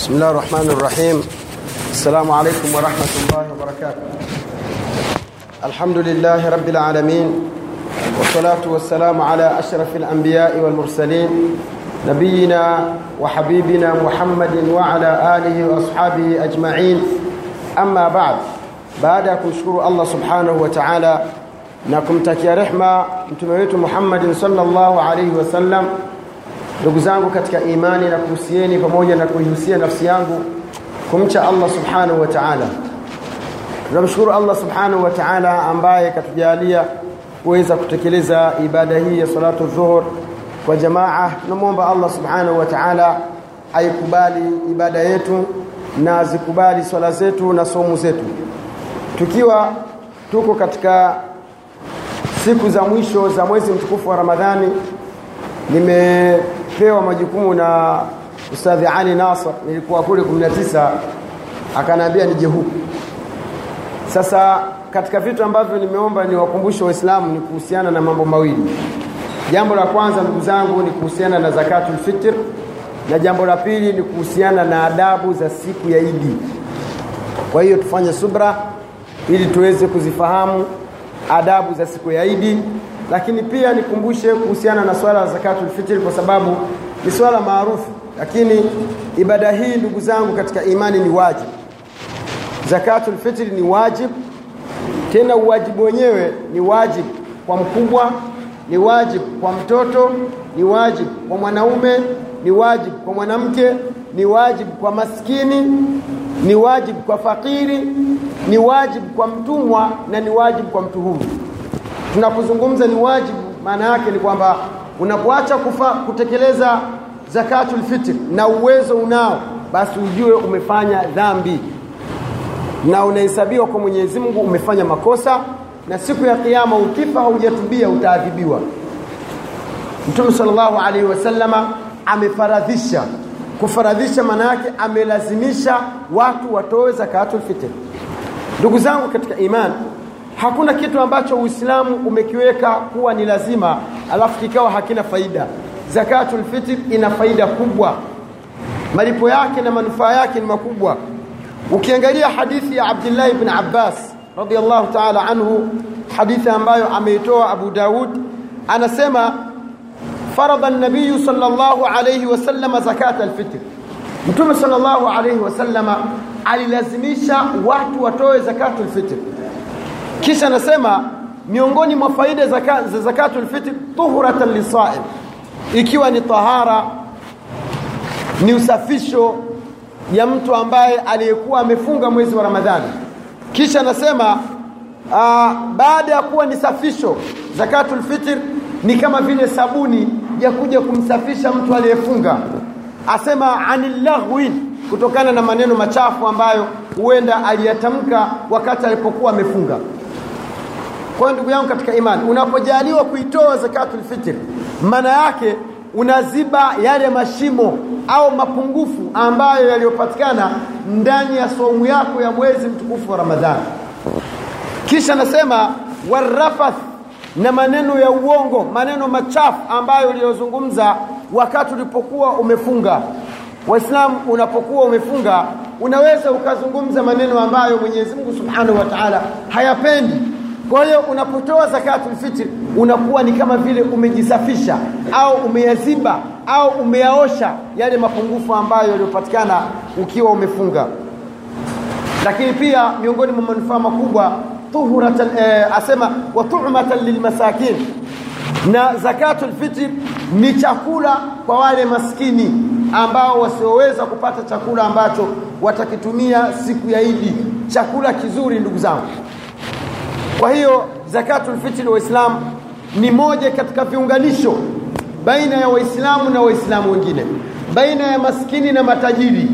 بسم الله الرحمن الرحيم السلام عليكم ورحمة الله وبركاته الحمد لله رب العالمين والصلاة والسلام على أشرف الأنبياء والمرسلين نبينا وحبيبنا محمد وعلى آله وأصحابه أجمعين أما بعد baada ya kumshukuru Allah subhanahu wa ta'ala. Mtume wetu Muhammadin sallallahu alaihi wasallam ndugu zangu katika imani na kuhusieni pamoja na kuihusia nafsi yangu kumcha Allah subhanahu wa ta'ala. Tunamshukuru Allah subhanahu wa ta'ala ambaye katujalia kuweza kutekeleza ibada hii ya salatu dhuhur kwa jamaa. Tunamwomba Allah subhanahu wa ta'ala aikubali ibada yetu na azikubali swala zetu na somu zetu. Tukiwa tuko katika siku za mwisho za mwezi mtukufu wa Ramadhani nimepewa majukumu na Ustadhi Ali Nasr nilikuwa kule 19 akaniambia nije huku. Sasa katika vitu ambavyo nimeomba niwakumbushe waislamu ni kuhusiana na mambo mawili. Jambo la kwanza ndugu zangu ni kuhusiana na zakatul fitr na jambo la pili ni kuhusiana na adabu za siku ya Idi. Kwa hiyo tufanye subra ili tuweze kuzifahamu adabu za siku ya Idi lakini pia nikumbushe kuhusiana na swala la zakatul fitr kwa sababu ni swala maarufu. Lakini ibada hii ndugu zangu katika imani ni wajibu. Zakatul fitr ni wajibu. Tena uwajibu wenyewe ni wajibu kwa mkubwa ni wajibu kwa mtoto ni wajibu kwa mwanaume ni wajibu kwa mwanamke ni wajibu kwa maskini ni wajibu kwa fakiri ni wajibu kwa mtumwa na ni wajibu kwa mtu huru tunapozungumza ni wajibu maana yake ni kwamba unapoacha kufa kutekeleza zakatul fitr na uwezo unao basi ujue umefanya dhambi. Na unahesabiwa kwa Mwenyezi Mungu umefanya makosa na siku ya kiyama ukifa haujatubia utaadhibiwa. Mtume sallallahu alaihi wasallama amefaradhisha. Kufaradhisha maana yake amelazimisha watu watoe zakatul fitr. Ndugu zangu katika imani Hakuna kitu ambacho Uislamu umekiweka kuwa ni lazima alafu kikawa hakina faida. Zakatul fitr ina faida kubwa, malipo yake na manufaa yake ni makubwa. Ukiangalia hadithi ya Abdullah ibn Abbas radiyallahu ta'ala anhu, hadithi ambayo ameitoa Abu Daud, anasema farada an-nabiy sallallahu alayhi wasallam zakat al-fitr, Mtume sallallahu alayhi wasallam alilazimisha watu watoe zakatul fitr. Kisha anasema miongoni mwa faida zaka, za zakatul fitr tuhuratan lisaim, ikiwa ni tahara, ni usafisho ya mtu ambaye aliyekuwa amefunga mwezi wa Ramadhani. Kisha anasema uh, baada ya kuwa ni safisho, zakatul fitr ni kama vile sabuni ya kuja kumsafisha mtu aliyefunga. Asema anillahwi kutokana na maneno machafu ambayo huenda aliyatamka wakati alipokuwa amefunga kwa ndugu yangu katika imani unapojaliwa kuitoa zakatul fitr maana yake unaziba yale mashimo au mapungufu ambayo yaliyopatikana ndani ya saumu yako ya mwezi mtukufu wa Ramadhani. Kisha nasema warafath na maneno ya uongo maneno machafu ambayo uliyozungumza wakati ulipokuwa umefunga. Waislamu unapokuwa umefunga unaweza ukazungumza maneno ambayo Mwenyezi Mungu Subhanahu wa Ta'ala hayapendi kwa hiyo unapotoa zakatul fitr unakuwa ni kama vile umejisafisha au umeyaziba au umeyaosha yale mapungufu ambayo yaliyopatikana ukiwa umefunga. Lakini pia miongoni mwa manufaa makubwa tuhuratan e, asema wa tu'matan lilmasakin na zakatul fitr ni chakula kwa wale maskini ambao wasioweza kupata chakula ambacho watakitumia siku ya Idi. Chakula kizuri ndugu zangu kwa hiyo zakatul fitr waislamu ni moja katika viunganisho baina ya waislamu na waislamu wengine baina ya maskini na matajiri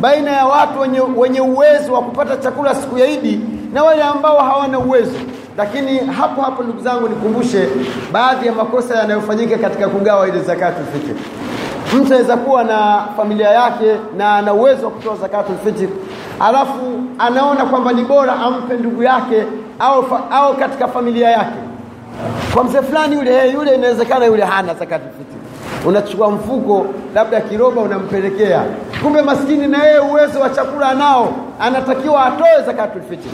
baina ya watu wenye, wenye uwezo wa kupata chakula siku ya Idi na wale ambao hawana uwezo. Lakini hapo hapo ndugu zangu nikumbushe baadhi ya makosa yanayofanyika katika kugawa ile zakatul fitr mtu anaweza kuwa na familia yake na ana uwezo wa kutoa zakatul fitr alafu anaona kwamba ni bora ampe ndugu yake au, au katika familia yake. Kwa mzee fulani yule yule inawezekana yule hana zakatul fitri unachukua mfuko labda kiroba unampelekea. Kumbe maskini na yeye uwezo wa chakula anao anatakiwa atoe zakatul fitri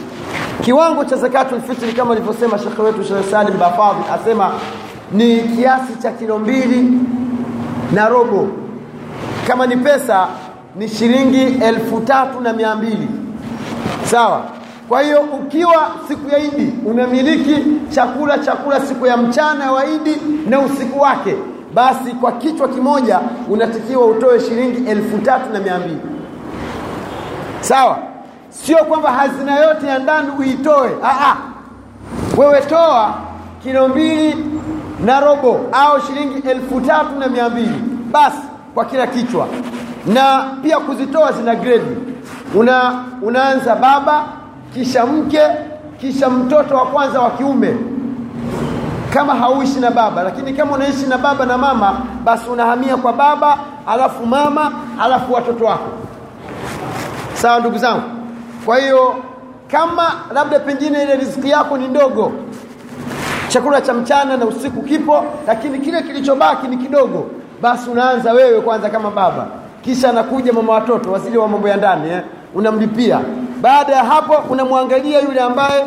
kiwango cha zakatul fitri kama alivyosema shekhe wetu Sheikh Salim Bafadhi asema ni kiasi cha kilo mbili na robo. Kama ni pesa ni shilingi elfu tatu na mia mbili. Sawa kwa hiyo ukiwa siku ya Idi unamiliki chakula chakula siku ya mchana wa Idi na usiku wake basi kwa kichwa kimoja unatakiwa utoe shilingi elfu tatu na mia mbili. Sawa? Sio kwamba hazina yote ya ndani uitoe. Aa, wewe toa kilo mbili na robo au shilingi elfu tatu na mia mbili. Basi kwa kila kichwa. Na pia kuzitoa zina gredi, una unaanza baba kisha mke kisha mtoto wa kwanza wa kiume. Kama hauishi na baba lakini kama unaishi na baba na mama basi unahamia kwa baba alafu mama alafu watoto wako. Sawa ndugu zangu? Kwa hiyo kama labda pengine ile riziki yako ni ndogo chakula cha mchana na usiku kipo lakini kile kilichobaki ni kidogo basi unaanza wewe kwanza kama baba. Kisha anakuja mama watoto waziri wa mambo ya ndani eh? unamlipia baada ya hapo unamwangalia yule ambaye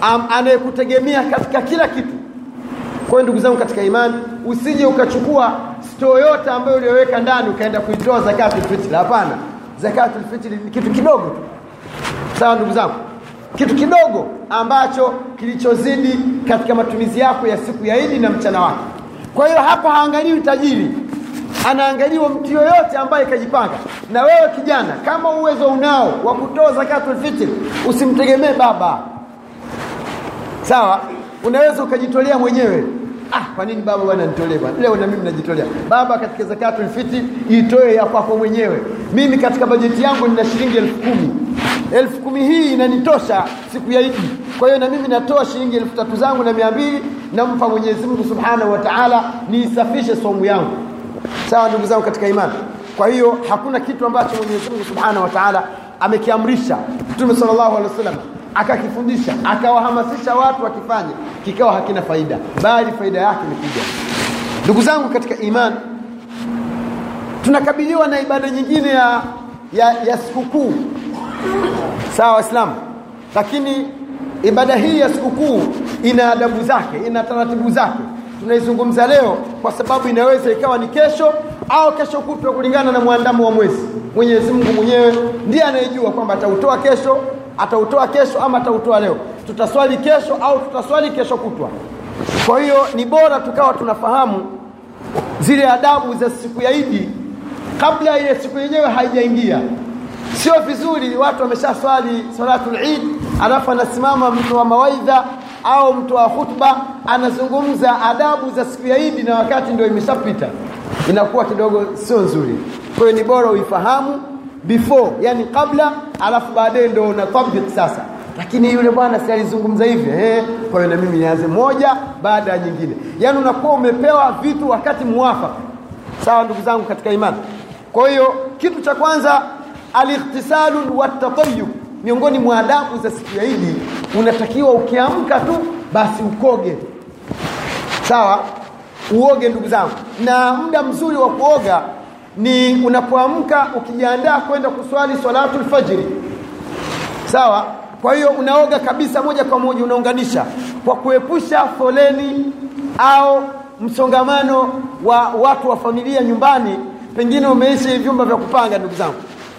am, anayekutegemea katika kila kitu. Kwa hiyo ndugu zangu katika imani usije ukachukua stoo yote ambayo uliyoweka ndani ukaenda kuitoa zakatulfitri hapana. Zakatulfitri ni kitu kidogo tu. Sawa ndugu zangu? Kitu kidogo ambacho kilichozidi katika matumizi yako ya siku ya Idi na mchana wake. Kwa hiyo hapa haangalii tajiri anaangaliwa mtu yoyote ambaye kajipanga. Na wewe kijana kama uwezo unao wa kutoa zakatul usimtegemee baba. Sawa? Unaweza ukajitolea mwenyewe. Ah kwa nini baba bwana nitolee bwana? Leo na mimi najitolea. Baba katika zakatul itoe ya kwako mwenyewe. Mimi katika bajeti yangu nina shilingi elfu kumi. Elfu kumi hii inanitosha siku ya Idi. Kwa hiyo na mimi natoa shilingi elfu tatu zangu na mia mbili nampa Mwenyezi Mungu Subhanahu wa Ta'ala niisafishe somu yangu sawa ndugu zangu katika imani. Kwa hiyo hakuna kitu ambacho Mwenyezi Mungu Subhanahu wataala amekiamrisha. Mtume sallallahu alaihi wasallam akakifundisha akawahamasisha watu wakifanye kikawa hakina faida bali faida yake ni kubwa. Ndugu zangu katika imani tunakabiliwa na ibada nyingine ya ya, ya sikukuu. Sawa waislamu. Lakini ibada hii ya sikukuu ina adabu zake ina taratibu zake tunaizungumza leo kwa sababu inaweza ikawa ni kesho au kesho kutwa kulingana na mwandamo wa mwezi. Mwenyezi Mungu mwenyewe ndiye anayejua kwamba atautoa kesho atautoa kesho ama atautoa leo. Tutaswali kesho au tutaswali kesho kutwa. Kwa hiyo ni bora tukawa tunafahamu zile adabu za siku ya Idi kabla ile siku yenyewe haijaingia. Sio vizuri watu wameshaswali salatul Eid alafu anasimama mtu wa mawaidha au mtu wa khutba anazungumza adabu za siku ya Idi na wakati ndio imeshapita. Inakuwa kidogo sio nzuri. Kwa hiyo ni bora uifahamu before yani kabla alafu baadaye ndio unatabik sasa. Lakini yule bwana si alizungumza hivi eh kwa hiyo na mimi nianze moja baada ya nyingine. Yani unakuwa umepewa vitu wakati muwafaka. sawa ndugu zangu katika imani. Kwa hiyo kitu cha kwanza watatayyub miongoni mwa adabu za siku ya Idi unatakiwa ukiamka tu basi ukoge. Sawa? Uoge ndugu zangu. Na muda mzuri wa kuoga ni unapoamka ukijiandaa kwenda kuswali salatul fajri. Sawa? Kwa hiyo unaoga kabisa moja kwa moja unaunganisha kwa kuepusha foleni au msongamano wa watu wa familia nyumbani. Pengine umeishi vyumba vya kupanga ndugu zangu.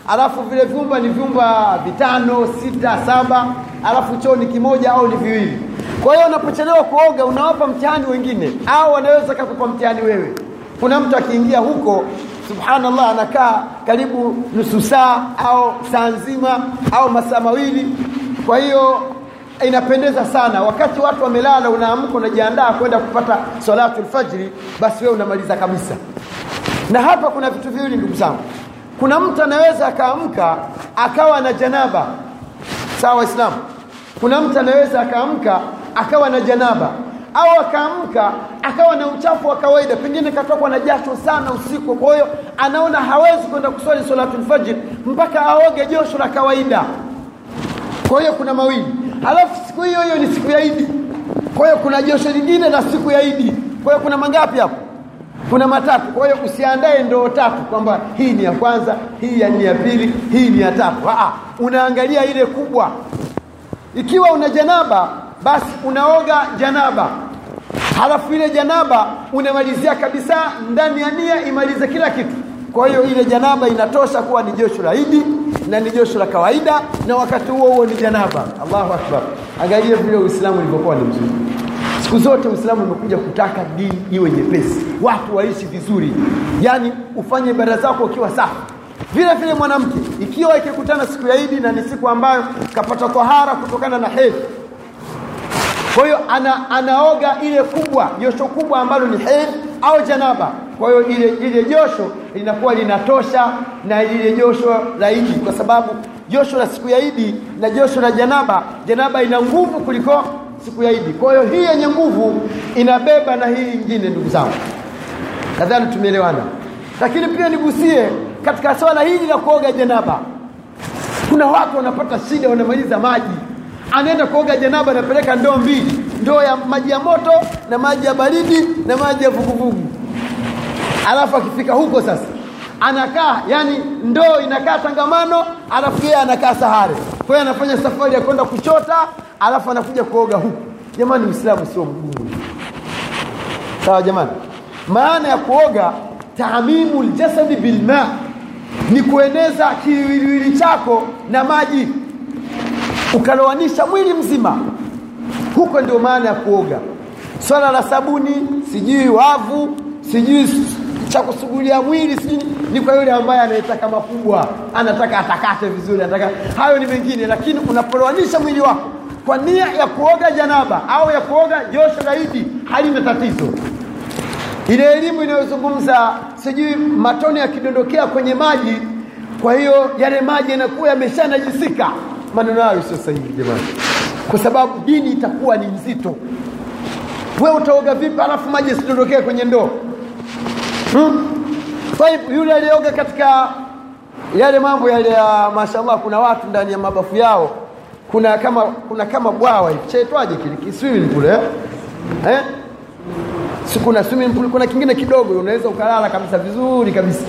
Alafu vile vyumba ni vyumba vitano sita saba alafu choo ni kimoja au ni viwili. Kwa hiyo unapochelewa kuoga unawapa mtihani wengine. Au wanaweza kakupa mtihani wewe. Kuna mtu akiingia huko subhanallah anakaa karibu nusu saa au saa nzima au masaa mawili. Kwa hiyo inapendeza sana. Wakati watu wamelala unaamka unajiandaa kwenda kupata salatu lfajiri basi wewe unamaliza kabisa. Na hapa kuna vitu viwili ndugu zangu. Kuna mtu anaweza akaamka akawa na janaba sawa waislamu? Kuna mtu anaweza akaamka akawa na janaba au akaamka akawa na uchafu wa kawaida pengine katokwa na jasho sana usiku. Kwa hiyo anaona hawezi kwenda kuswali salatul fajr mpaka aoge josho la kawaida. Kwa hiyo kuna mawili. Halafu siku hiyo hiyo ni siku ya Idi. Kwa hiyo kuna josho lingine na siku ya Idi. Kwa hiyo kuna mangapi hapo kuna matatu. Kwa hiyo usiandae ndoo tatu kwamba hii ni ya kwanza hii ni ya pili hii ni ya tatu. Aa, unaangalia ile kubwa. Ikiwa una janaba basi unaoga janaba. Halafu ile janaba unamalizia kabisa ndani ya nia imalize kila kitu. Kwa hiyo ile janaba inatosha kuwa ni josho la idi na ni josho la kawaida na wakati huo huo ni janaba. Allahu akbar. Angalia vile uislamu ulivyokuwa ni mzuri siku zote uislamu umekuja kutaka dini iwe nyepesi. Watu waishi vizuri. Yaani ufanye ibada zako ukiwa safi. Vile vile mwanamke ikiwa ikikutana siku ya idi na ni siku ambayo kapata tohara kutokana na hedhi. Kwa hiyo ana, anaoga ile kubwa josho kubwa ambalo ni hedhi au janaba. Kwa hiyo ile ile josho linakuwa linatosha na lile josho la idi kwa sababu josho la siku ya idi na josho la janaba janaba ina nguvu kuliko siku ya idi. Kwa hiyo hii yenye nguvu inabeba na hii nyingine ndugu zangu. Nadhani tumeelewana. Lakini pia nigusie katika swala hili la kuoga janaba. Kuna watu wanapata shida wanamaliza maji. Anaenda kuoga janaba anapeleka ndoo mbili. Ndoo ya maji ya moto na maji ya baridi na maji ya vuguvugu. Alafu akifika huko sasa anakaa yani ndoo inakaa tangamano alafu yeye anakaa sahare. Kwa hiyo anafanya safari ya kwenda kuchota alafu anakuja kuoga huku. Jamani uislamu sio mgumu. Sawa jamani? Maana ya kuoga taamimu ljasadi bilma ni kueneza kiwiliwili chako na maji ukalowanisha mwili mzima. Huko ndio maana ya kuoga. Swala la sabuni sijui wavu sijui cha kusugulia mwili sijui ni kwa yule ambaye anayetaka makubwa anataka atakate vizuri anataka hayo ni mengine lakini unapolowanisha mwili wako kwa nia ya kuoga janaba au ya kuoga josho la idi halina tatizo. Ile elimu inayozungumza sijui matone yakidondokea kwenye maji kwa hiyo yale maji yanakuwa yameshanajisika. Maneno hayo sio sahihi jamani. Kwa sababu dini itakuwa ni nzito. Wewe utaoga vipi alafu maji yasidondokee kwenye ndoo? Hmm? Taib, yule aliyeoga katika yale mambo yale ya mashallah kuna watu ndani ya mabafu yao kuna kama kuna kama bwawa hivi. Chaitwaje kile? Kiswimming pool eh? eh? si kuna swimming pool? Kuna kingine kidogo unaweza ukalala kabisa vizuri kabisa.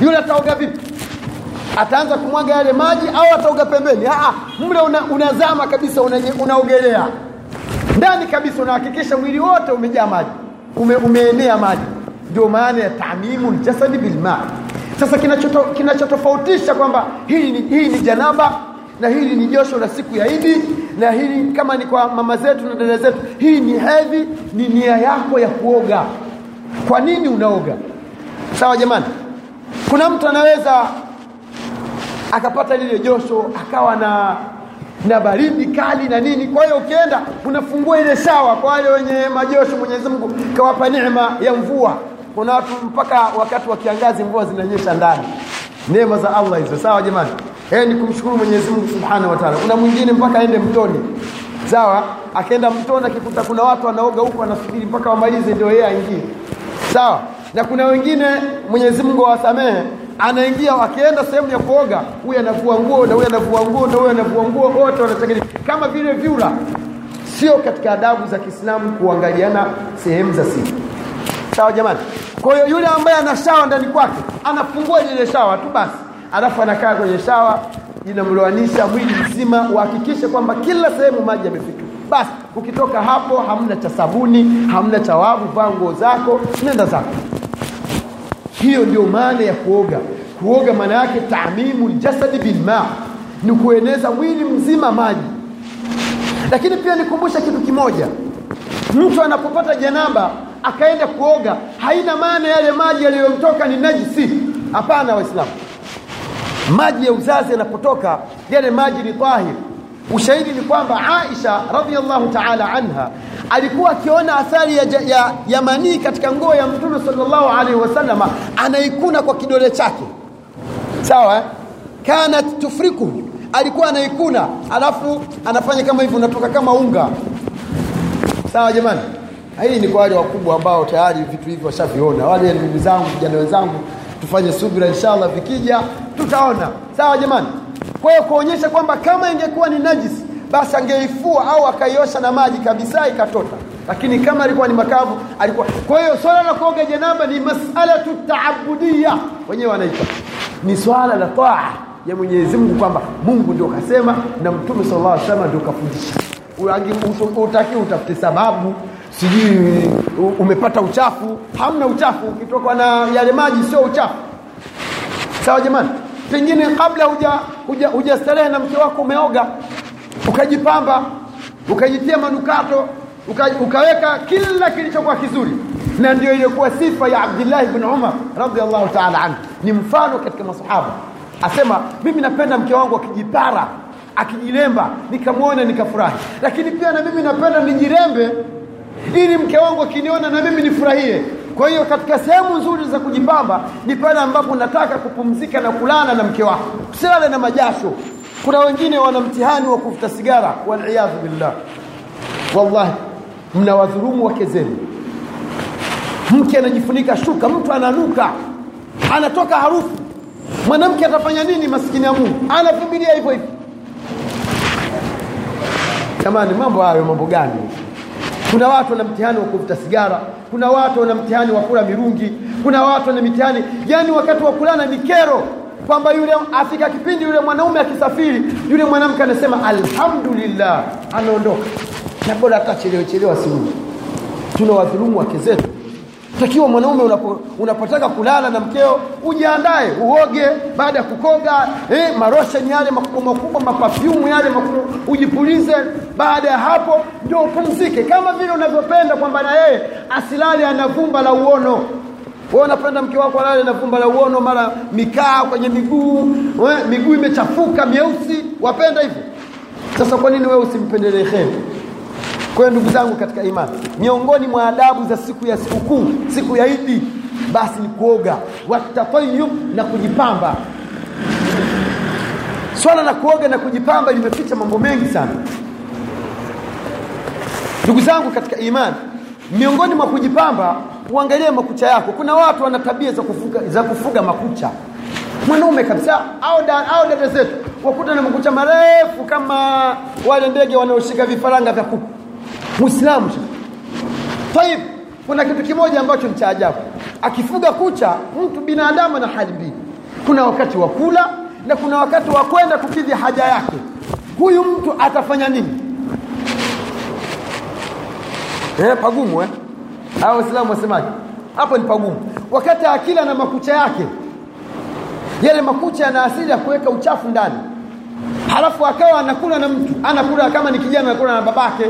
Yule ataoga vipi? Ataanza kumwaga yale maji au ataoga pembeni? Ah mle una, unazama kabisa unaogelea. Una ndani kabisa unahakikisha mwili wote umejaa maji. Ume, umeenea maji. Ndio maana ya tamimu ljasadi bilma sasa kinachotofautisha kinachoto kwamba hii ni, hii ni janaba na hili ni josho la siku ya idi. Na hili kama ni kwa mama zetu na dada zetu hii ni hedhi ni nia yako ya kuoga. Kwa nini unaoga? Sawa jamani. Kuna mtu anaweza akapata lile josho akawa na na baridi kali na nini. Kwa hiyo ukienda unafungua ile shawa kwa wale wenye majosho Mwenyezi Mungu kawapa neema ya mvua. Kuna watu mpaka wakati wa kiangazi mvua zinanyesha ndani. Neema za Allah hizo. Sawa jamani eh ni kumshukuru Mwenyezi Mungu Subhanahu wa Ta'ala. Kuna mwingine mpaka aende mtoni. Sawa? Akaenda mtoni akikuta kuna watu wanaoga huko anasubiri mpaka wamalize ndio yeye aingie. Sawa? Na kuna wengine Mwenyezi Mungu awasamehe anaingia akienda sehemu ya kuoga huyu anavua nguo na huyu anavua nguo na huyu anavua nguo wote wanachanganyika kama vile vyura. Sio katika adabu za Kiislamu kuangaliana sehemu za siri. Sawa jamani? Kwa hiyo yule ambaye ana shawa ndani kwake anafungua ile shawa tu basi alafu anakaa kwenye shawa inamloanisha mwili mzima uhakikishe kwamba kila sehemu maji yamefika. Basi ukitoka hapo hamna cha sabuni hamna cha wavu vaa nguo zako nenda zako. Hiyo ndio maana ya kuoga. Kuoga maana yake taamimu ljasadi bilma ni kueneza mwili mzima maji. Lakini pia nikumbusha kitu kimoja. Mtu anapopata janaba akaenda kuoga haina maana yale maji yaliyomtoka ni najisi. Hapana waislamu maji ya uzazi yanapotoka yale maji ni tahir. Ushahidi ni kwamba Aisha radhiallahu ta'ala anha alikuwa akiona athari ya, ya, ya manii katika nguo ya mtume salllahu alaihi wasalama anaikuna kwa kidole chake. Sawa kanat tufrikuhu alikuwa anaikuna alafu anafanya kama hivi unatoka kama unga. Sawa jamani? Hii ni kwa wale wakubwa ambao tayari vitu hivi washaviona. Wale ndugu zangu vijana wenzangu tufanye subira inshallah vikija tutaona. Sawa jamani? Kwa hiyo kuonyesha kwamba kama ingekuwa ni najisi basi angeifua au akaiosha na maji kabisa ikatota. Lakini kama alikuwa ni makavu alikuwa kwa hiyo swala la kuoga janaba ni masalatu taabudia wenyewe wanaita. Ni swala la taa ya Mwenyezi Mungu kwamba Mungu ndio kasema na Mtume sallallahu alaihi ndio kafundisha. Utaki utafute sababu. Sijui umepata uchafu hamna uchafu ukitoka na yale maji sio uchafu. Sawa jamani? Pengine kabla huja huja hujastarehe na mke wako umeoga ukajipamba ukajitia manukato uka, ukaweka kila kilichokuwa kizuri. Na ndio iliyokuwa sifa ya abdillahi bni Umar radiallahu ta'ala anhu. Ni mfano katika masahaba. Asema mimi napenda mke wangu akijipara akijilemba nikamwona nikafurahi. Lakini pia na mimi napenda nijirembe ili mke wangu akiniona na mimi nifurahie. Kwa hiyo katika sehemu nzuri za kujipamba ni pale ambapo nataka kupumzika na kulala na mke wako usilale na majasho. Kuna wengine wana mtihani wa kuvuta sigara waliyadhu billah. Wallahi mnawadhulumu wake zenu. Mke anajifunika shuka mtu ananuka anatoka harufu. Mwanamke atafanya nini maskini ya Mungu? Anavumilia hivyo hivyo. Jamani mambo hayo mambo gani kuna watu wana mtihani wa kuvuta sigara. Kuna watu wana mtihani wa kula mirungi. Kuna watu wana mitihani yani wakati wa kulana ni kero kwamba yule afika kipindi yule mwanaume akisafiri yule mwanamke anasema alhamdulillah anaondoka na bora atachelewa chelewa simu tuna wadhulumu wake zetu takiwa mwanaume unapo, unapotaka kulala na mkeo ujiandae uoge baada ya kukoga eh, marosheni yale makubwa makubwa mapafyumu yale makubwa ujipulize. Baada ya hapo ndio upumzike. Kama vile unavyopenda kwamba na yeye asilale ana vumba la uono. We unapenda mke wako alale na vumba la uono mara mikaa kwenye miguu miguu imechafuka mieusi. Wapenda hivyo? Sasa kwa nini wewe usimpendelee kheri kwa ndugu zangu katika imani miongoni mwa adabu za siku ya sikukuu siku ya Idi basi ni kuoga watatayub na kujipamba. Swala la kuoga na kujipamba limeficha mambo mengi sana. Ndugu zangu katika imani miongoni mwa kujipamba uangalie makucha yako. Kuna watu wana tabia za kufuga, za kufuga makucha. Mwanaume kabisa au da, au dada zetu wakuta na makucha marefu kama wale ndege wanaoshika vifaranga vya kuku muislamu. Taib kuna kitu kimoja ambacho ni cha ajabu. Akifuga kucha mtu binadamu na hali mbili. Kuna wakati wa kula na kuna wakati wa kwenda kukidhi haja yake. Huyu mtu atafanya nini? Eh pagumu eh? Hao waislamu wasemaje? Hapo ni pagumu. Wakati akila na makucha yake yale makucha yana asili ya kuweka uchafu ndani. Halafu akawa anakula na mtu anakula kama ni kijana anakula na babake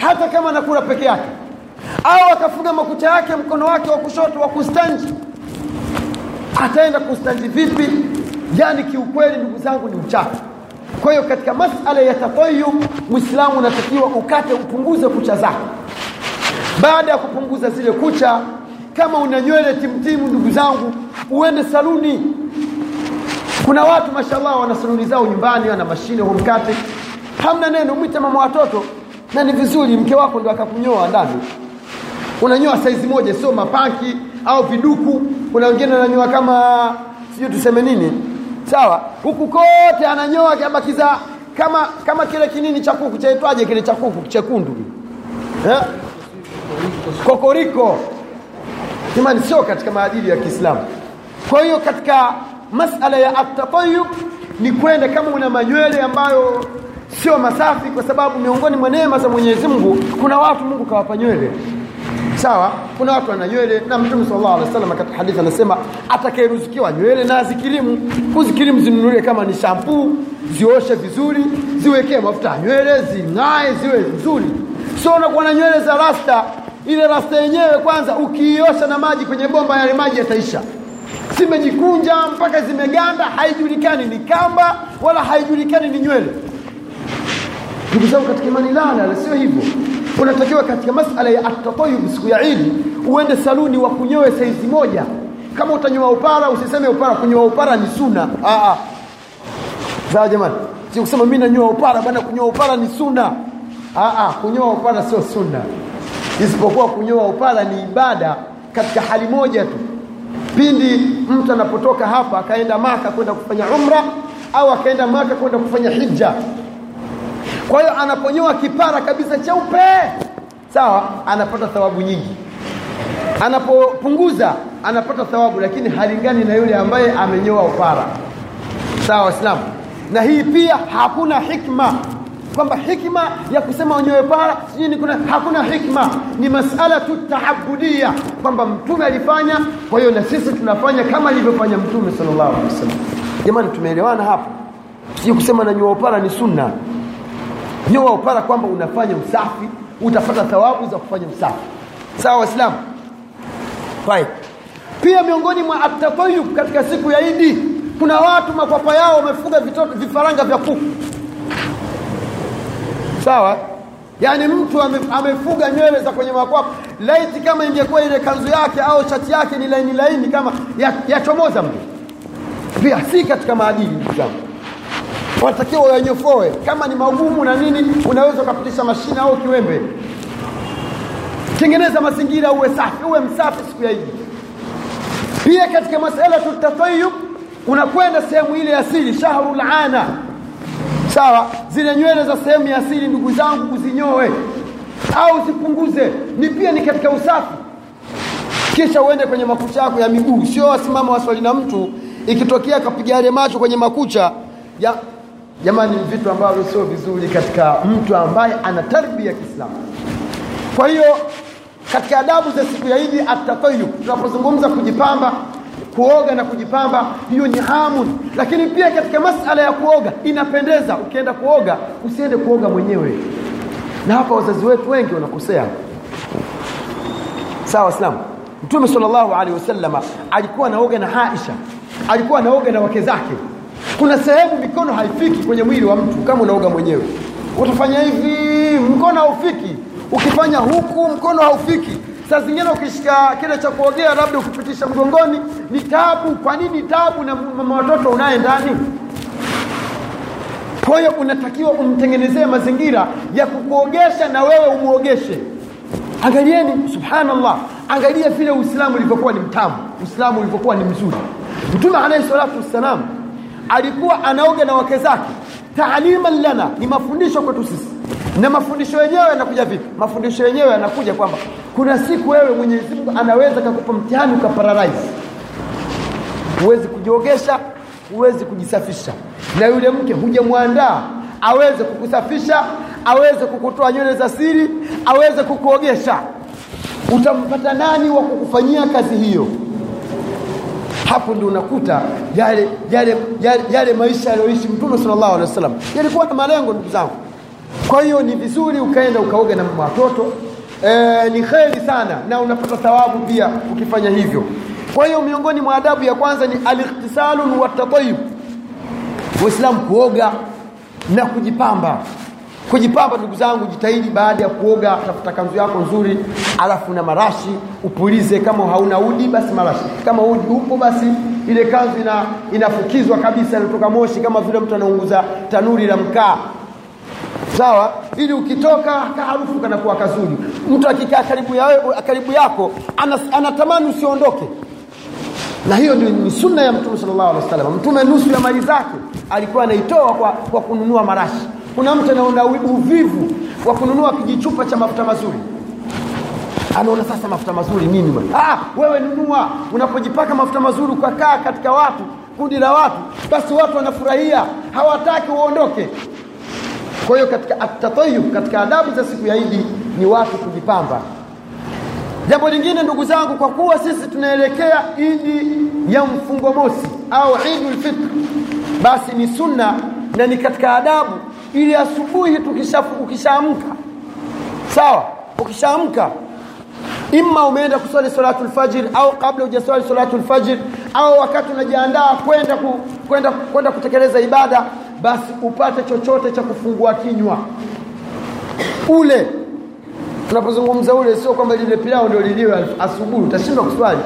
hata kama anakula peke yake. Au akafunga makucha yake mkono wake wa kushoto wa kustanji. Ataenda kustanji vipi? Yani kiukweli ndugu zangu ni uchafu. Kwa hiyo katika masala ya tatayum muislamu unatakiwa ukate upunguze kucha zako baada ya kupunguza zile kucha kama una nywele timtimu ndugu zangu uende saluni. Kuna watu mashallah wana saluni zao nyumbani wana mashine humkate hamna neno mwite mama watoto na ni vizuri mke wako ndo akakunyoa ndani. Unanyoa saizi moja sio mapaki au viduku. Kuna wengine wananyoa kama sijui tuseme nini. Sawa? Huku kote ananyoa kabakiza kama kama kile kinini cha kuku chaitwaje kile cha kuku? Chekundu. Eh? kokoriko. Imani sio katika maadili ya Kiislamu. Kwa hiyo katika masala ya atatayub ni kwenda kama una manywele ambayo sio masafi kwa sababu miongoni mwa neema za Mwenyezi Mungu kuna watu Mungu kawapa nywele. Sawa? Kuna watu wana nywele na Mtume sallallahu alaihi wasallam katika hadithi anasema atakayeruzukiwa nywele na zikirimu huzikirimu zinunulie kama ni shampuu zioshe vizuri ziwekee mafuta ya nywele zing'ae ziwe nzuri. Sio unakuwa na nywele za rasta ile rasta yenyewe kwanza ukiiosha na maji kwenye bomba yale maji yataisha. Zimejikunja mpaka zimeganda haijulikani ni kamba wala haijulikani ni nywele ndugu zangu katika imani lala sio hivyo. Unatakiwa katika masala ya atatayub siku ya Idi uende saluni wa kunyoe saizi moja. Kama utanyoa upara usiseme upara kunyoa upara ni suna ah ah. Sawa jamani? Si kusema nanyoa upara bana kunyoa upara ni suna ah kunyoa upara sio sunna. Isipokuwa kunyoa upara ni ibada katika hali moja tu. Pindi mtu anapotoka hapa akaenda maka kwenda kufanya umra au akaenda maka kwenda kufanya hija kwa hiyo anaponyoa kipara kabisa cheupe. Sawa anapata thawabu nyingi. Anapopunguza anapata thawabu lakini halingani na yule ambaye amenyoa upara. Sawa waislamu. Na hii pia hakuna hikma. Kwamba hikma ya kusema unyoe para sijui kuna hakuna hikma. Ni masala tu taabudia kwamba mtume alifanya. Kwa hiyo na sisi tunafanya kama alivyofanya mtume sallallahu alaihi wasallam. Jamani tumeelewana hapo? Sijui kusema nanyoa upara ni sunna nyoa upara kwamba unafanya usafi utapata thawabu za kufanya usafi sawa waislamu. Pia miongoni mwa atatayub katika siku ya Idi kuna watu makwapa yao wamefuga vifaranga vya kuku. Sawa? Yaani mtu ame, amefuga nywele za kwenye makwapa. Laiti kama ingekuwa ile kanzu yake au shati yake ni laini laini kama yachomoza ya mtu. Pia si katika maadili ndugu zangu. Wanatakiwa wayanyofoe. Kama ni magumu na nini unaweza ukapitisha mashine au kiwembe. Tengeneza mazingira uwe safi uwe msafi siku ya Idi. Pia katika masala tutatayub unakwenda sehemu ile asili shahru lana sawa zile nywele za sehemu ya asili ndugu zangu kuzinyoe au zipunguze. Ni pia ni katika usafi. Kisha uende kwenye makucha yako ya miguu. Sio wasimama waswali na mtu. Ikitokea kapiga yale macho kwenye makucha ya jamani vitu ambavyo sio vizuri katika mtu ambaye ana tarbia ya Kiislamu. Kwa hiyo katika adabu za siku ya Idi atatayu tunapozungumza kujipamba kuoga na kujipamba hiyo ni hamun lakini pia katika masala ya kuoga inapendeza. Ukienda kuoga usiende kuoga mwenyewe. Na hapa wazazi wetu wengi wanakosea. Sawa waislamu mtume sallallahu alaihi wasallam alikuwa anaoga na Aisha. Alikuwa anaoga na wake zake kuna sehemu mikono haifiki kwenye mwili wa mtu kama unaoga mwenyewe. Utafanya hivi mkono haufiki. Ukifanya huku mkono haufiki. Saa zingine ukishika kile cha kuogea labda ukipitisha mgongoni ni tabu. Kwa nini tabu na mama watoto unaye ndani? Kwa hiyo unatakiwa umtengenezee mazingira ya kukuogesha na wewe umuogeshe. Angalieni subhanallah angalia vile uislamu ulivyokuwa ni mtamu uislamu ulivyokuwa ni mzuri. Mtume alayhi salatu wassalam alikuwa anaoga na wake zake. Taaliman lana ni mafundisho kwetu sisi. Na mafundisho yenyewe yanakuja vipi? Mafundisho yenyewe yanakuja kwamba kuna siku wewe Mwenyezi Mungu anaweza kakupa mtihani ukaparalyze huwezi kujiogesha huwezi kujisafisha. Na yule mke hujamwandaa aweze kukusafisha aweze kukutoa nywele za siri aweze kukuogesha. Utampata nani wa kukufanyia kazi hiyo hapo ndio unakuta yale yale yale, yale maisha aliyoishi mtume sallallahu alaihi wasallam. Yalikuwa na malengo ndugu zangu. Kwa hiyo ni vizuri ukaenda ukaoga na watoto. E, ni kheri sana na unapata thawabu pia ukifanya hivyo. Kwa hiyo miongoni mwa adabu ya kwanza ni alikhtisalu wa tatayub waislamu kuoga na kujipamba kujipamba ndugu zangu jitahidi baada ya kuoga tafuta kanzu yako nzuri alafu na marashi upulize. Kama hauna udi basi marashi. Kama udi upo basi ile kanzu ina, inafukizwa kabisa inatoka moshi kama vile mtu anaunguza tanuri la mkaa. Sawa? Ili ukitoka kaharufu kanakuwa kazuri. Mtu akikaa karibu, ya, karibu yako anatamani usiondoke. Na hiyo ndio ni sunna ya mtume sallallahu alaihi wasallam. Mtume nusu ya mali zake alikuwa anaitoa kwa, kwa kununua marashi kuna mtu anaona uvivu wa kununua kijichupa cha mafuta mazuri. Anaona sasa mafuta mazuri nini ah wewe nunua. Unapojipaka mafuta mazuri ukakaa katika watu kundi la watu basi watu wanafurahia hawataki uondoke. Kwa hiyo katika atatayub katika adabu za siku ya Idi ni watu kujipamba. Jambo lingine ndugu zangu kwa kuwa sisi tunaelekea Idi ya mfungo mosi au Idul Fitr basi ni sunna na ni katika adabu ili asubuhi ukishaamka. Sawa? Ukishaamka. Imma umeenda kuswali salatu lfajiri au kabla ujaswali salatu fajr au wakati unajiandaa kwenda ku, kwenda kwenda kutekeleza ibada basi upate chochote cha kufungua kinywa. Ule. Tunapozungumza ule sio kwamba lile pilau ndio liliwe asubuhi utashindwa kuswali.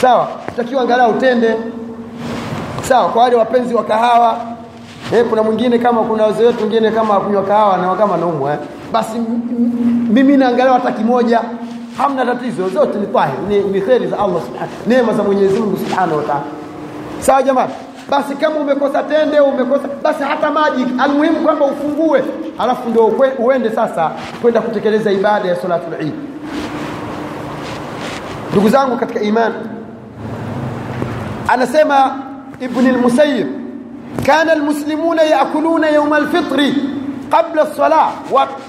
Sawa? Utakiwa angalau utende. Sawa? Kwa wale wapenzi wa kahawa eh kuna mwingine kama kuna wazee wetu wengine kama kunywa kahawa na kama naumwa eh. Basi mimi naangalia hata kimoja hamna tatizo zote ni tahir ni, ni kheri za Allah subhanahu neema za Mwenyezi Mungu subhanahu wa ta'ala. Sawa jamani? Basi kama umekosa tende umekosa basi hata maji almuhimu kwamba ufungue alafu ndio uende sasa kwenda kutekeleza ibada ya salatul Eid. Ndugu zangu katika imani anasema ibn al-musayyib kana almuslimuna yakuluna yawm al-fitr qabla as-salah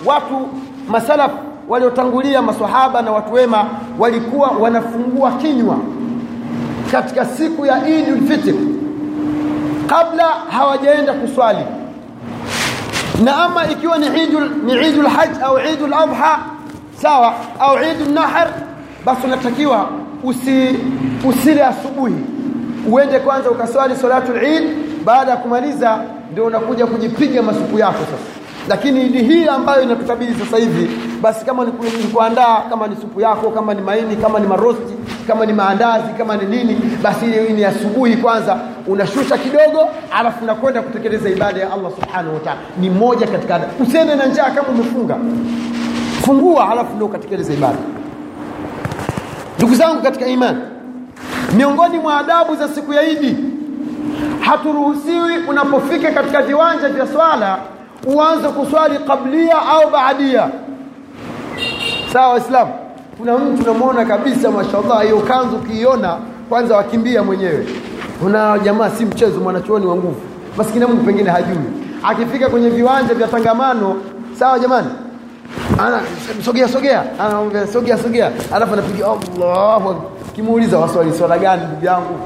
watu masalaf waliotangulia maswahaba na watu wema walikuwa wanafungua kinywa katika siku ya Idul al-Fitr kabla hawajaenda kuswali. Na ama ikiwa ni Idul ni Eid al-Hajj au Idul al-Adha sawa au Idul Nahr basi unatakiwa usi usile asubuhi. Uende kwanza ukaswali salatul Eid baada ya kumaliza ndio unakuja kujipiga masupu yako sasa. Lakini idi hii ambayo inatukabili sasa hivi. Basi kama ni kuandaa kama ni supu yako kama ni maini kama ni marosti kama ni maandazi kama ni nini basi ile ni asubuhi kwanza. Unashusha kidogo alafu unakwenda kutekeleza ibada ya Allah subhanahu wataala ni moja katika usiende na njaa kama umefunga. Fungua alafu ndio ukatekeleza ibada. Ndugu zangu katika imani miongoni mwa adabu za siku ya Idi haturuhusiwi unapofika katika viwanja vya swala uanze kuswali kablia au baadia. Sawa waislamu? Kuna mtu unamwona kabisa mashallah hiyo kanzu ukiiona kwanza wakimbia mwenyewe. Una jamaa si mchezo mwanachuoni wa nguvu. Maskini Mungu pengine hajui. Akifika kwenye viwanja vya tangamano sawa jamani? Ana sogea sogea. Anaomba sogea sogea. Alafu anapiga Allahu kimuuliza waswali swala gani ndugu yangu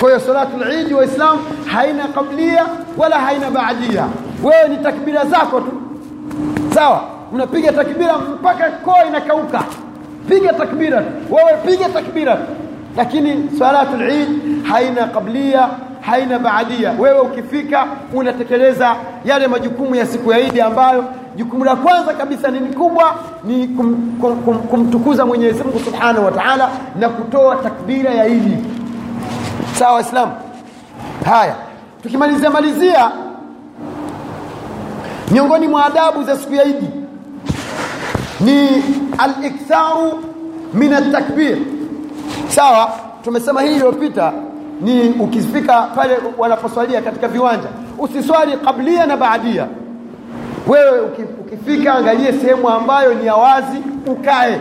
kwa hiyo salatul Eid waislamu haina kablia wala haina baadia. Wewe ni takbira zako tu. Sawa? Unapiga takbira mpaka koo inakauka. Piga takbira wewe piga takbira tu, lakini salatul Eid haina kablia haina baadia. Wewe ukifika unatekeleza yale majukumu ya siku ya Idi ambayo jukumu la kwanza kabisa ni kubwa ni kum, kum, kum, kumtukuza Mwenyezi Mungu Subhanahu wa Ta'ala na kutoa takbira ya Eid sawa waislamu haya tukimalizia malizia miongoni mwa adabu za siku ya idi ni al-iktharu min at-takbir. Sawa tumesema hii iliyopita ni ukifika pale wanaposwalia katika viwanja. Usiswali kablia na baadia. Wewe ukifika angalie sehemu ambayo ni ya wazi ukae.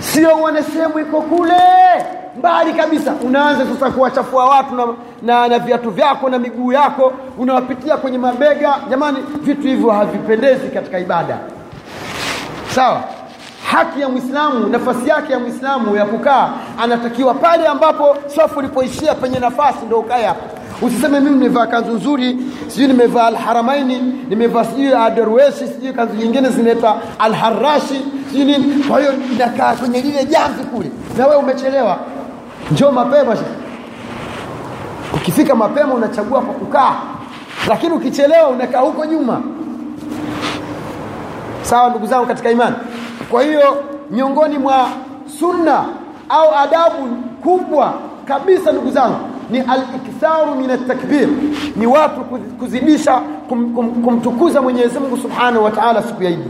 Sio uone sehemu iko kule mbali kabisa. Unaanza sasa kuwachafua watu na, na, na viatu vyako na miguu yako unawapitia kwenye mabega. Jamani vitu hivyo havipendezi katika ibada. Sawa. Haki ya mwislamu nafasi yake ya mwislamu ya kukaa anatakiwa pale ambapo safu ulipoishia penye nafasi ndo ukae hapo. Usiseme mimi nimevaa kanzu nzuri sijui nimevaa alharamaini nimevaa sijui adarweshi sijui kanzu nyingine zinaitwa alharashi sijui nini. Kwa hiyo inakaa kwenye lile jamvi kule. Na wewe umechelewa njoo mapema. Ukifika mapema unachagua pa kukaa. Lakini ukichelewa unakaa huko nyuma. Sawa ndugu zangu katika imani. Kwa hiyo miongoni mwa sunna au adabu kubwa kabisa ndugu zangu ni al-iktharu min at-takbir. Ni watu kuzidisha kum, kum, kumtukuza Mwenyezi Mungu Subhanahu wa Ta'ala siku ya Eid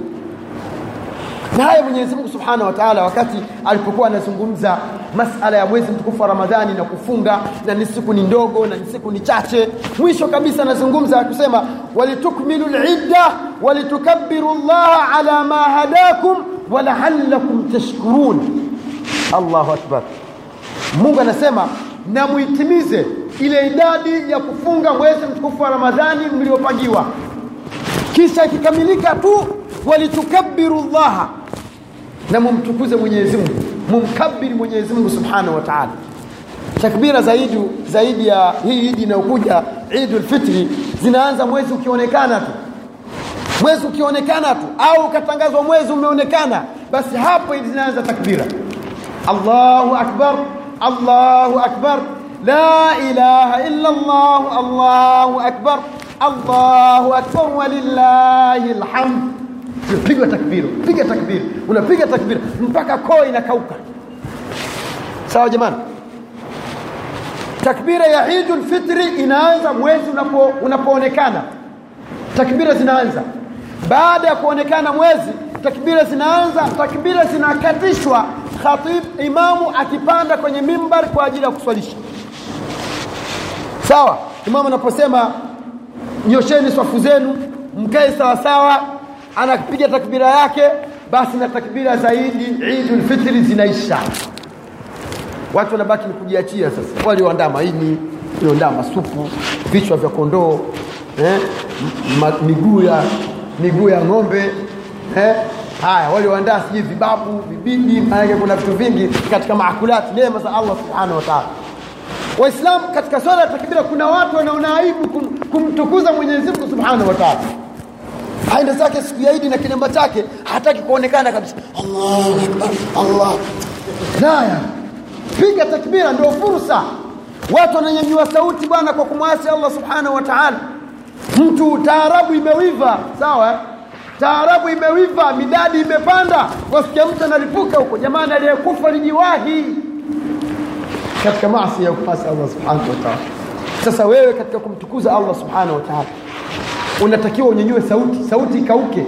na haya Mwenyezi Mungu Subhanahu wa Ta'ala wakati alipokuwa anazungumza masala ya mwezi mtukufu wa Ramadhani na kufunga na ni siku ni ndogo na ni siku ni chache mwisho kabisa anazungumza kusema walitukmilu al-idda walitukabbiru Allah ala ma hadakum wa la'allakum tashkurun. Allahu akbar. Mungu anasema na muitimize ile idadi ya kufunga mwezi mtukufu wa Ramadhani mliopangiwa. Kisha ikikamilika tu walitukabbiru Allah na mumtukuze Mwenyezi Mungu. Mumkabiri Mwenyezi Mungu Subhanahu wa Ta'ala. Takbira zaidi zaidi ya hii idi inayokuja Idul Fitri zinaanza mwezi ukionekana tu. Mwezi ukionekana tu. Au ukatangazwa mwezi umeonekana. Basi hapo zinaanza takbira. Allahu akbar Allahu akbar. La ilaha illa Allah Allahu akbar. Allahu akbar walillahi alhamd piga takbira piga takbira unapiga takbira mpaka koo inakauka. Sawa jamani? Takbira ya Eidul Fitri inaanza mwezi unapo unapoonekana. Takbira zinaanza. Baada ya kuonekana mwezi takbira zinaanza takbira zinakatishwa. Khatib imamu akipanda kwenye mimbar kwa ajili ya kuswalisha. Sawa? Imamu anaposema nyosheni swafu zenu mkae sawa sawa anapiga takbira yake basi na takbira zaidi idul fitri zinaisha. Watu wanabaki ni kujiachia sasa. Walioandaa maini walioandaa masupu vichwa vya kondoo eh, miguu ya miguu ya ng'ombe eh, haya walioandaa sijui vibabu vibidi maanake kuna vitu vingi katika maakulati neema za allah subhanahu wataala waislamu katika swala ya takbira kuna watu wanaona aibu kum, kumtukuza mwenyezi mungu subhanahu wa taala aende zake siku ya idi na kilemba chake hataki kuonekana kabisa. Allahu akbar allah. Naya piga takbira ndio fursa. Watu wananyanyua sauti bwana kwa kumwasi allah subhanahu wa taala. Mtu taarabu imewiva sawa eh? taarabu imewiva midadi imepanda. Wasikia mtu analipuka huko jamani aliyekufa lijiwahi katika maasi ya kumasi allah subhanahu wa taala. Sasa wewe katika kumtukuza allah subhanahu wa taala unatakiwa unyanyue sauti sauti ikauke.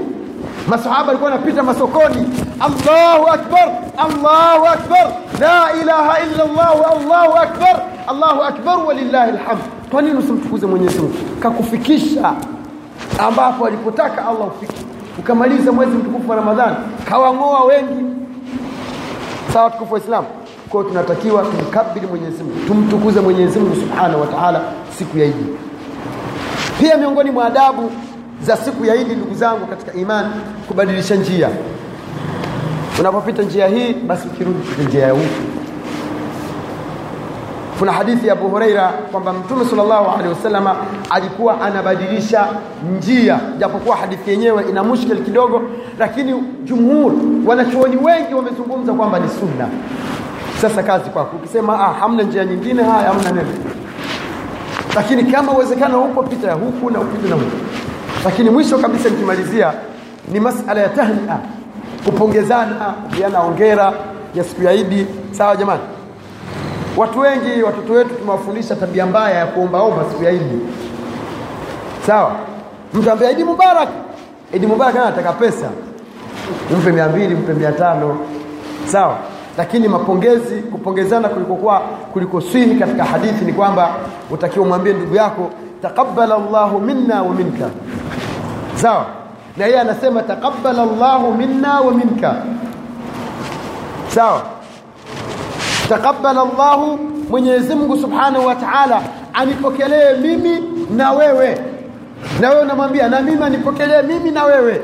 Masahaba alikuwa anapita masokoni. Allahu akbar allahu akbar. La ilaha illa allah allahu akbar allahu akbar walillahi alhamd. Kwa nini usimtukuze mwenyezi mungu? Kakufikisha ambapo alipotaka allah ufike. Ukamaliza mwezi mtukufu wa ramadhani kawang'oa wengi. Sawa tukufu wa islam? Kwao tunatakiwa tumkabili mwenyezi mungu. Tumtukuze mwenyezi mungu subhanahu wa taala siku ya idi pia miongoni mwa adabu za siku ya idi ndugu zangu katika imani kubadilisha njia. Unapopita njia hii basi ukirudi pita njia ya huku. Kuna hadithi ya Abu Huraira kwamba Mtume sallallahu alaihi wasalama alikuwa anabadilisha njia, japokuwa hadithi yenyewe ina mushkil kidogo, lakini jumhur, wanachuoni wengi wamezungumza kwamba ni sunna. Sasa kazi kwako, ukisema ah, hamna njia nyingine, haya hamna neno, lakini kama uwezekano huko, pita huku na upite na huku. Lakini mwisho kabisa nikimalizia, ni masala ya tahnia, kupongezana, kupiana ongera ya siku ya Idi. Sawa jamani? Watu wengi watoto wetu tumewafundisha tabia mbaya ya kuombaomba siku ya Idi. Sawa, mtu ambia Idi Mubarak, Idi Mubarak anataka pesa, mpe mia mbili, mpe mia tano, sawa. Lakini mapongezi, kupongezana kulikokuwa kuliko swihi katika hadithi ni kwamba utakiwa mwambie ndugu yako taqabbala Allahu minna wa minka, sawa. Na yeye anasema taqabbala Allahu minna wa minka, sawa? Taqabbala Allahu, Mwenyezi Mungu Subhanahu wa Ta'ala anipokelee mimi na wewe, na wewe unamwambia na mimi anipokelee mimi na wewe,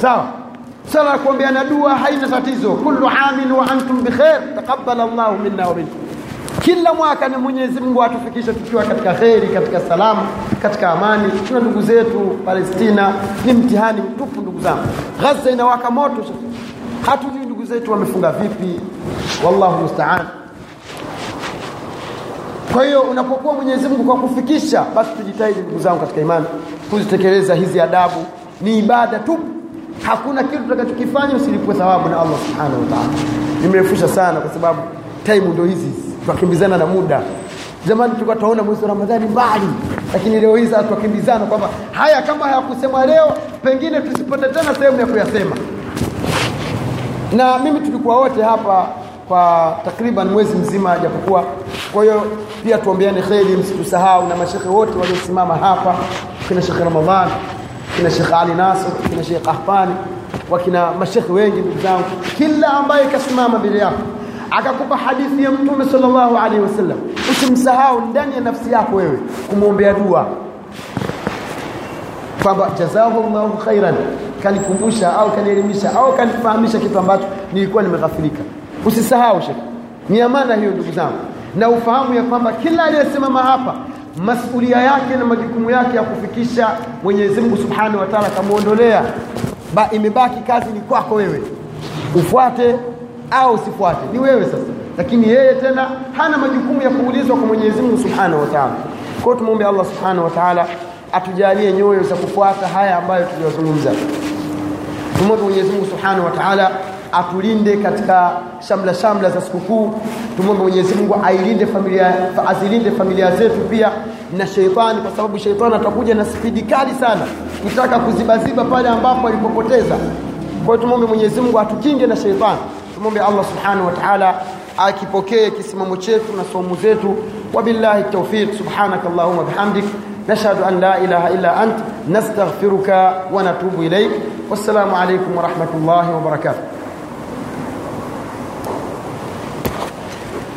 sawa. Sala ya kuombeana dua haina tatizo, kullu amin wa antum bikhair, taqabbala Allahu minna wa minkum. Kila mwaka ni Mwenyezi Mungu atufikishe tukiwa katika kheri, katika salama, katika amani. Tuna ndugu zetu Palestina, ni mtihani mtupu ndugu zangu. Gaza inawaka moto hatujui ndugu zetu wamefunga vipi, wallahu musta'an. Kwa hiyo unapokuwa Mwenyezi Mungu kwa kufikisha, basi tujitahidi ndugu zangu katika imani kuzitekeleza hizi adabu. Ni ibada tu, hakuna kitu tutakachokifanya usilipwe thawabu na Allah subhanahu wa ta'ala. Nimerefusha sana kwa sababu time ndio hizi, tukimbizana na muda. Zamani tulikuwa tunaona mwezi wa Ramadhani mbali, lakini leo hizi tukimbizana kwamba haya kama hayakusemwa leo, pengine tusipate tena sehemu ya kuyasema na mimi tulikuwa wote hapa kwa takriban mwezi mzima japokuwa kwa hiyo pia tuombeane kheri msitusahau na mashekhe wote waliosimama hapa kina Sheikh Ramadhan kina Sheikh Ali Nasr kina Sheikh Ahfani wakina mashekhe wengi ndugu zangu. Kila ambaye kasimama mbele yako akakupa hadithi ya mtume sallallahu alaihi wasallam usimsahau ndani ya nafsi yako wewe kumwombea dua. Kwamba jazahu llahu khairan kanikumbusha au kanielimisha au kanifahamisha kitu ambacho nilikuwa nimeghafilika. Usisahau shekhi, ni amana hiyo ndugu zangu, na ufahamu ya kwamba kila aliyesimama hapa masulia yake na majukumu yake ya kufikisha Mwenyezi Mungu Subhanahu wa Ta'ala kamuondolea, ba imebaki kazi ni kwako wewe, ufuate au usifuate, ni wewe sasa. Lakini yeye tena hana majukumu ya kuulizwa kwa Mwenyezi Mungu Subhanahu wa Ta'ala. Tumwombe Allah Subhanahu wa Ta'ala atujalie nyoyo za kufuata haya ambayo tuliyozungumza. Tumwombe Mwenyezi Mungu Subhanahu wa Ta'ala atulinde katika shamla shamla za sikukuu. Tumwombe Mwenyezi Mungu ailinde familia, azilinde familia zetu pia na sheitani, kwa sababu sheitani atakuja na spidi kali sana kutaka kuzibaziba pale ambapo alipopoteza. Kwa hiyo tumwombe Mwenyezi Mungu atukinge na sheitani. Tumwombe Allah Subhanahu wa Ta'ala akipokee kisimamo chetu na somo zetu wabillahi tawfiq subhanaka allahumma bihamdik nashhadu an la ilaha illa ant nastaghfiruka wa natubu ilaik wassalamu alaykum wa rahmatullahi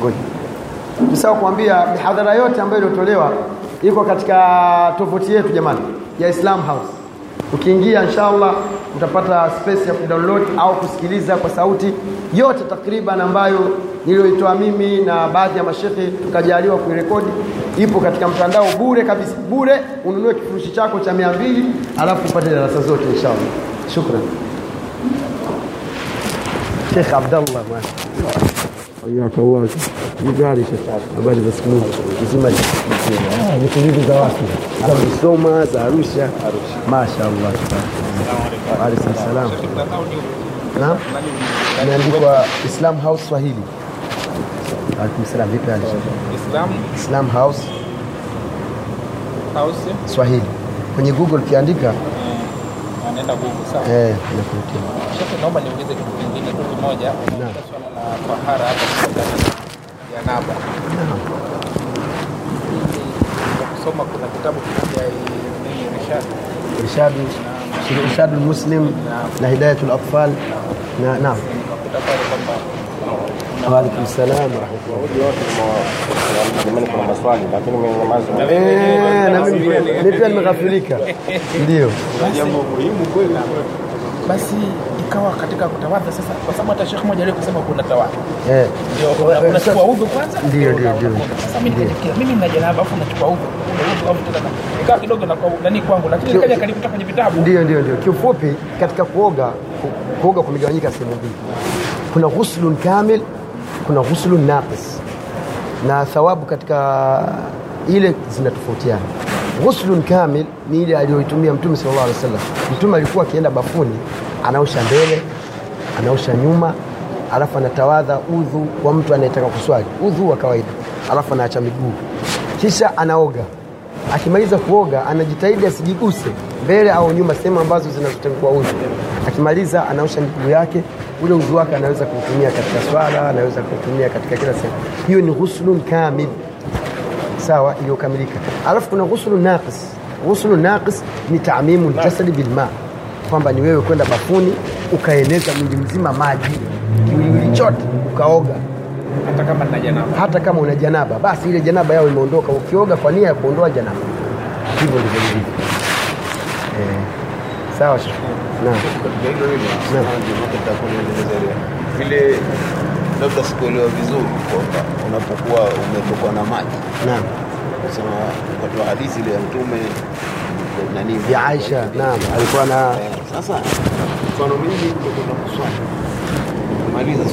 Ngoja. Nisahau kuambia mihadhara yote ambayo iliyotolewa iko katika tovuti yetu jamani ya Islam House. Ukiingia inshallah utapata space ya kudownload au kusikiliza kwa sauti yote takriban ambayo niliyoitoa mimi na baadhi ya mashehe tukajaliwa kuirekodi. Ipo katika mtandao bure kabisa. Bure ununue kifurushi chako cha 200 alafu upate darasa zote inshallah. Shukran. Sheikh Abdallah Wajua uwazi. Habari habari za siku moja. Nzima ni kujibu ah, za wapi? Za Musoma, za Arusha. Arusha. Mashaallah. Waalaikum salaam. Naam. Imeandikwa Islam House Swahili. Waalaikum salaam. Vipi hali? Islam Islam House House Swahili. Kwenye Google ukiandika anaenda nguvu sawa. eh inakuletea Sheikh, naomba niongeze kitu kingine tu kimoja swala la tahara hapa ya naba. Naam. kusoma kuna kitabu kimoja nini Rishad? Irshadu irshadu muslim na hidayatul atfal. Na naam. Nikakuta pale kwamba wa alaikum salam wa rahmatullah Jamani, kuna maswali lakini mmenyamaza. Eh, mimi pia nimeghafilika. Ndio. Jambo muhimu kweli. basi ikawa katika kutawadha sasa, kwa sababu hata Sheikh mmoja kusema kuna tawadha Eh. ndio unachukua udhu kwanza Ndio, ndio ndio, Sasa mimi nina janaba afu nachukua udhu udhu au tena ikawa kidogo na nani kwangu, lakini nikaja kalikuta kwenye vitabu Ndio, ndio, ndio. Kiufupi katika kuoga kuoga kumegawanyika sehemu mbili. Kuna ghuslun kamil, kuna ghuslu naqis. Na thawabu katika ile zinatofautiana. Ghuslun kamil ni ile aliyoitumia Mtume sallallahu alaihi wasallam. Mtume alikuwa akienda bafuni, anaosha mbele, anaosha nyuma, alafu anatawadha udhu kwa mtu anayetaka kuswali, udhu wa kawaida, alafu anaacha miguu, kisha anaoga. Akimaliza kuoga, anajitahidi asijiguse mbele au nyuma, sehemu ambazo zinazotengua udhu. Akimaliza anaosha miguu yake, ule udhu wake anaweza kuutumia katika swala, anaweza kuutumia katika kila sehemu. Hiyo ni ghuslun kamil. Sawa iliyokamilika. Alafu kuna ghuslu naqis. Ghuslu naqis ni taamimu ljasadi bilma kwamba ni wewe kwenda bafuni ukaeneza mwili mzima maji. Kiwiliwili chote ukaoga. Hata kama una janaba. Hata kama una janaba. Basi ile janaba yao imeondoka. Ukioga kwa nia ya kuondoa janaba. Hivyo ndivyo ilivyo. Eh, sawa shekhe. naam Katika hilo hilo Naam. vile labda sikuelewa vizuri kwamba unapokuwa umetokwa na maji naam kusema watu wa hadithi ile ya mtume nani ya Aisha naam alikuwa na Eh, Sasa mfano mimi nitakwenda kuswali maliza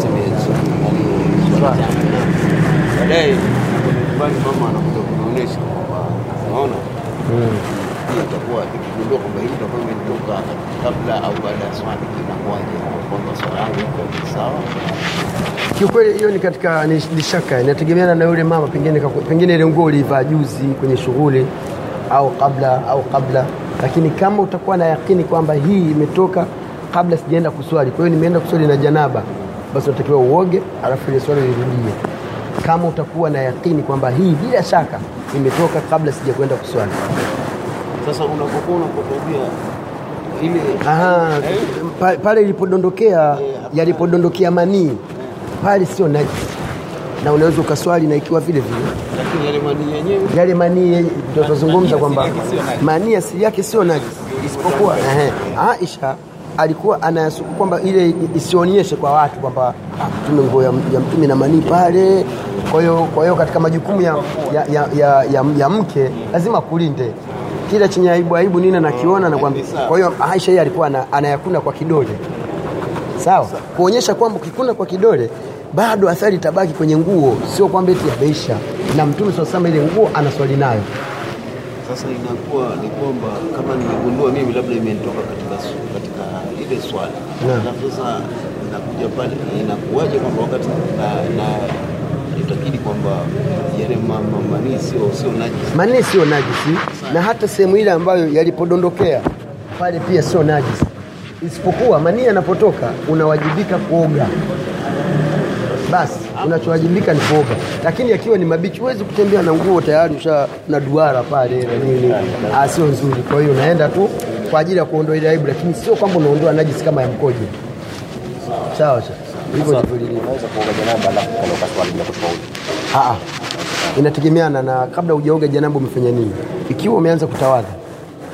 yangu. baadaye nyumbani, mama anakuja kunionyesha kwamba unaona hii itakuwa ikigundua kwamba hii itakuwa imetoka kabla au baada ya swali, inakuwaje kwamba swali sawa? Kiukweli hiyo ni katika ni, shaka, inategemeana na yule mama, pengine pengine ile nguo uliivaa juzi kwenye shughuli au kabla au kabla, lakini kama utakuwa na yakini kwamba hii imetoka kabla sijaenda kuswali, kwa hiyo nimeenda kuswali na janaba, basi unatakiwa uoge, alafu ile swali lirudie. Kama utakuwa na yakini kwamba hii bila shaka imetoka kabla sijakwenda kuswali. Sasa unapokuwa unapotubia ile Eh, pa- pale ilipodondokea yalipodondokea manii. pale sio najisi, na unaweza ukaswali na ikiwa vile vile. Lakini yale manii yenyewe yale manii ndio tunazungumza kwamba manii asili yake sio najisi, isipokuwa ehe, Aisha alikuwa anayasuku kwamba ile isionyeshe kwa watu kwamba ah, tume nguo ya, ya mtume na manii pale. Kwa hiyo kwa hiyo katika majukumu ya, ya, ya, ya, ya, ya mke lazima kulinde kila chenye aibu aibu nini anakiona na kwamba. Kwa hiyo Aisha yeye alikuwa anayakuna kwa kidole. Sawa, kuonyesha kwamba ukikuna kwa kidole bado athari itabaki kwenye nguo, sio kwamba eti yameisha. Na Mtume sasama ile nguo anaswali nayo. Sasa inakuwa ni kwamba kama nimegundua mimi labda imenitoka katika katika ile swali, alafu sasa inakuja pale, inakuwaje kwamba wakati na, na itakidi kwamba yale ma- ma- manii sio sio najisi. Manii sio najisi, na hata sehemu ile ambayo yalipodondokea pale pia sio najisi, isipokuwa manii yanapotoka unawajibika kuoga. Basi. unachowajibika ni kuoga. Lakini akiwa ni mabichi huwezi kutembea na nguo tayari usha na duara pale na nini. Ah, sio nzuri. Kwa hiyo unaenda tu kwa ajili ya kuondoa ile aibu lakini sio kwamba unaondoa najisi kama ya mkojo. Sawa sawa hivyo ndivyo lilivyo kuoga janaba alafu ukaloka swali bila tofauti. Ah, ah. inategemeana na kabla hujaoga janaba umefanya nini. Ikiwa umeanza kutawadha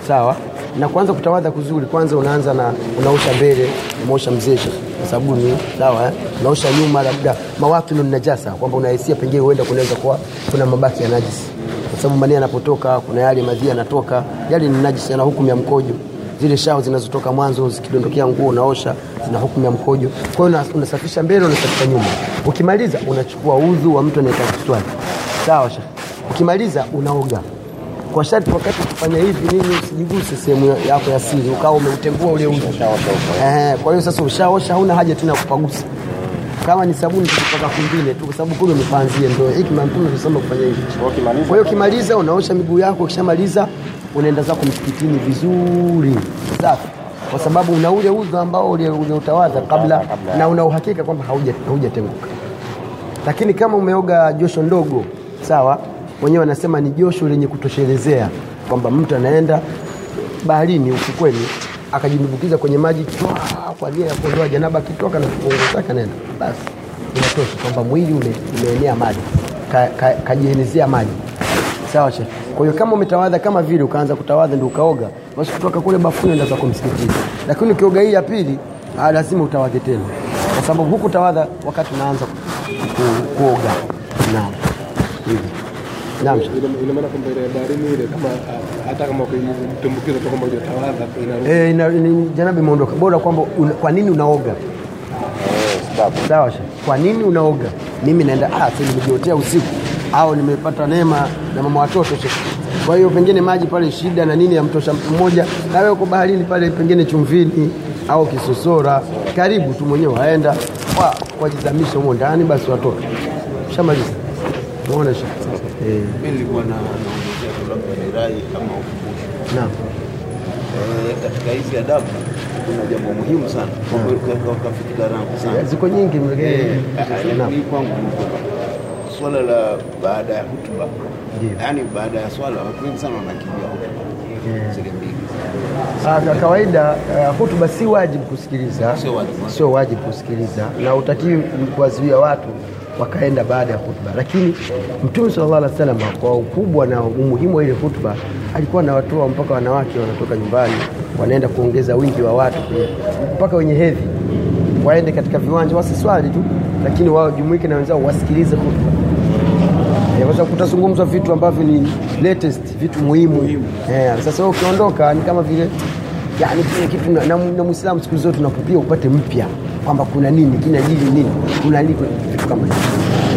sawa, na kuanza kutawadha kuzuri, kwanza unaanza na unaosha mbele, umeosha mzesha kwa sabuni sawa, eh? unaosha nyuma, labda mawakinu najasa, kwamba unahisia pengine huenda kunaweza kuwa kuna mabaki ya najisi, kwa sababu mania yanapotoka kuna yale madhia yanatoka, yale ni najisi, yana hukumu ya mkojo zile shao zinazotoka mwanzo zikidondokea nguo unaosha zina hukumu ya mkojo. Kwa hiyo unasafisha mbele, unasafisha nyuma. Ukimaliza unachukua udhu wa mtu anayetaka kuswali, sawa shekhe. Ukimaliza unaoga kwa sharti, wakati ukifanya hivi nini, usijiguse sehemu yako ya siri, ukawa umeutengua ule udhu. Kwa hiyo sasa ushaosha, huna haja tena ya kupagusa kama ni sabuni tukipaka kwingine tu, kwa sababu kule umepanzia. Ndio hikima Mtume alisema kufanya hivi. Kwa hiyo ukimaliza, unaosha miguu yako, ukishamaliza unaenda zako msikitini vizuri. Safi, kwa sababu una ule udhu ambao ule- uliotawadha kabla na una uhakika kwamba haujatenguka. Lakini kama umeoga josho ndogo, sawa, wenyewe wanasema ni josho lenye kutoshelezea, kwamba mtu anaenda baharini ufukweni akajidumbukiza kwenye maji twaa, kwa ajili ya kuondoa janaba, akitoka na kifungo chake anaenda, basi inatosha kwamba mwili ume, umeenea maji ka, ka, kajienezea maji sawa shekhe. Kwa hiyo kama umetawadha kama vile ukaanza kutawadha ndio ukaoga, basi kutoka kule bafuni enda zako msikitini. Lakini ukioga hii ya pili, ah, lazima utawadhe tena, kwa sababu huku tawadha wakati unaanza ku, kuoga. Naam, hivi naam. Ina ina maana kwamba ile baharini ile kama ah, hata kama kuitumbukiza tu kwamba hujatawadha inaruhusu. Eh, ina- janaba imeondoka. Bora kwamba kwa nini unaoga? Sawa. Kwa nini unaoga? Mimi naenda ah, sasa nimejiotea usiku au nimepata neema na mama watoto sasa. Kwa hiyo pengine maji pale shida na nini yamtosha mtu mmoja, na wewe uko baharini pale pengine chumvini au kisosora, karibu tu mwenyewe waenda kwa wajizamisha humo ndani, basi watoto shamaliza. Umeona shehe? Eh, Mimi nilikuwa na naongezea tu labda ni rai kama ukumbusho. naam. Eh, katika hizi adabu kuna jambo muhimu sana kwa fikira zangu sana. Ziko nyingi mlekee Eh, kwangu swala la baada ya hutuba, yaani baada ya swala watu wengi sana wanakimbia hutuba. Zile mbili. Kwa kawaida uh, hutuba si wajibu kusikiliza, Sio wajibu. sio wajibu kusikiliza, na utakiwi kuwazuia watu wakaenda baada ya hutuba. Lakini Mtume sallallahu alaihi wasallam kwa ukubwa na umuhimu wa ile hutuba alikuwa anawatoa mpaka wanawake wanatoka nyumbani wanaenda kuongeza wingi wa watu mpaka wenye hedhi waende katika viwanja wasiswali tu, lakini wajumuike na wenzao wasikilize hutuba. Eh, kwa sababu kutazungumzwa vitu ambavyo ni latest, vitu muhimu. Eh, sasa wewe ukiondoka ni kama vile yani kile kitu na, na, na Muislamu siku zote tunapopia upate mpya kwamba kuna nini kinajili nini kuna nini vitu kama hivyo.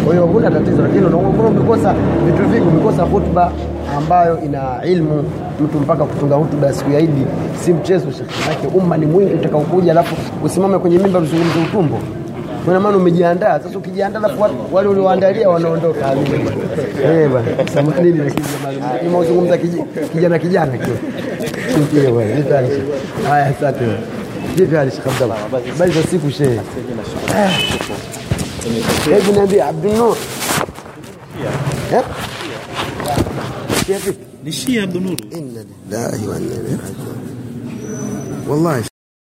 Kwa hiyo huna tatizo, lakini unaona umekosa vitu vingi, umekosa hutuba ambayo ina ilmu mtu mpaka kutunga hutuba ya siku ya Idi si mchezo. Shekhi yake umma ni mwingi utakaokuja, alafu usimame kwenye mimba uzungumze utumbo kwa maana umejiandaa sasa. Ukijiandaa alafu wale ulioandalia wanaondoka. Eh bwana, samanini, lakini jamani, nimezungumza kijana kijana kile bwana. Haya, asante. Vipi hali Sheikh Abdallah? Bali za siku shehe? Ah. Hebu niambie Abdul Nur. Eh? Ni Shia Abdunuru. Inna lillahi wa inna ilaihi rajiun. Wallahi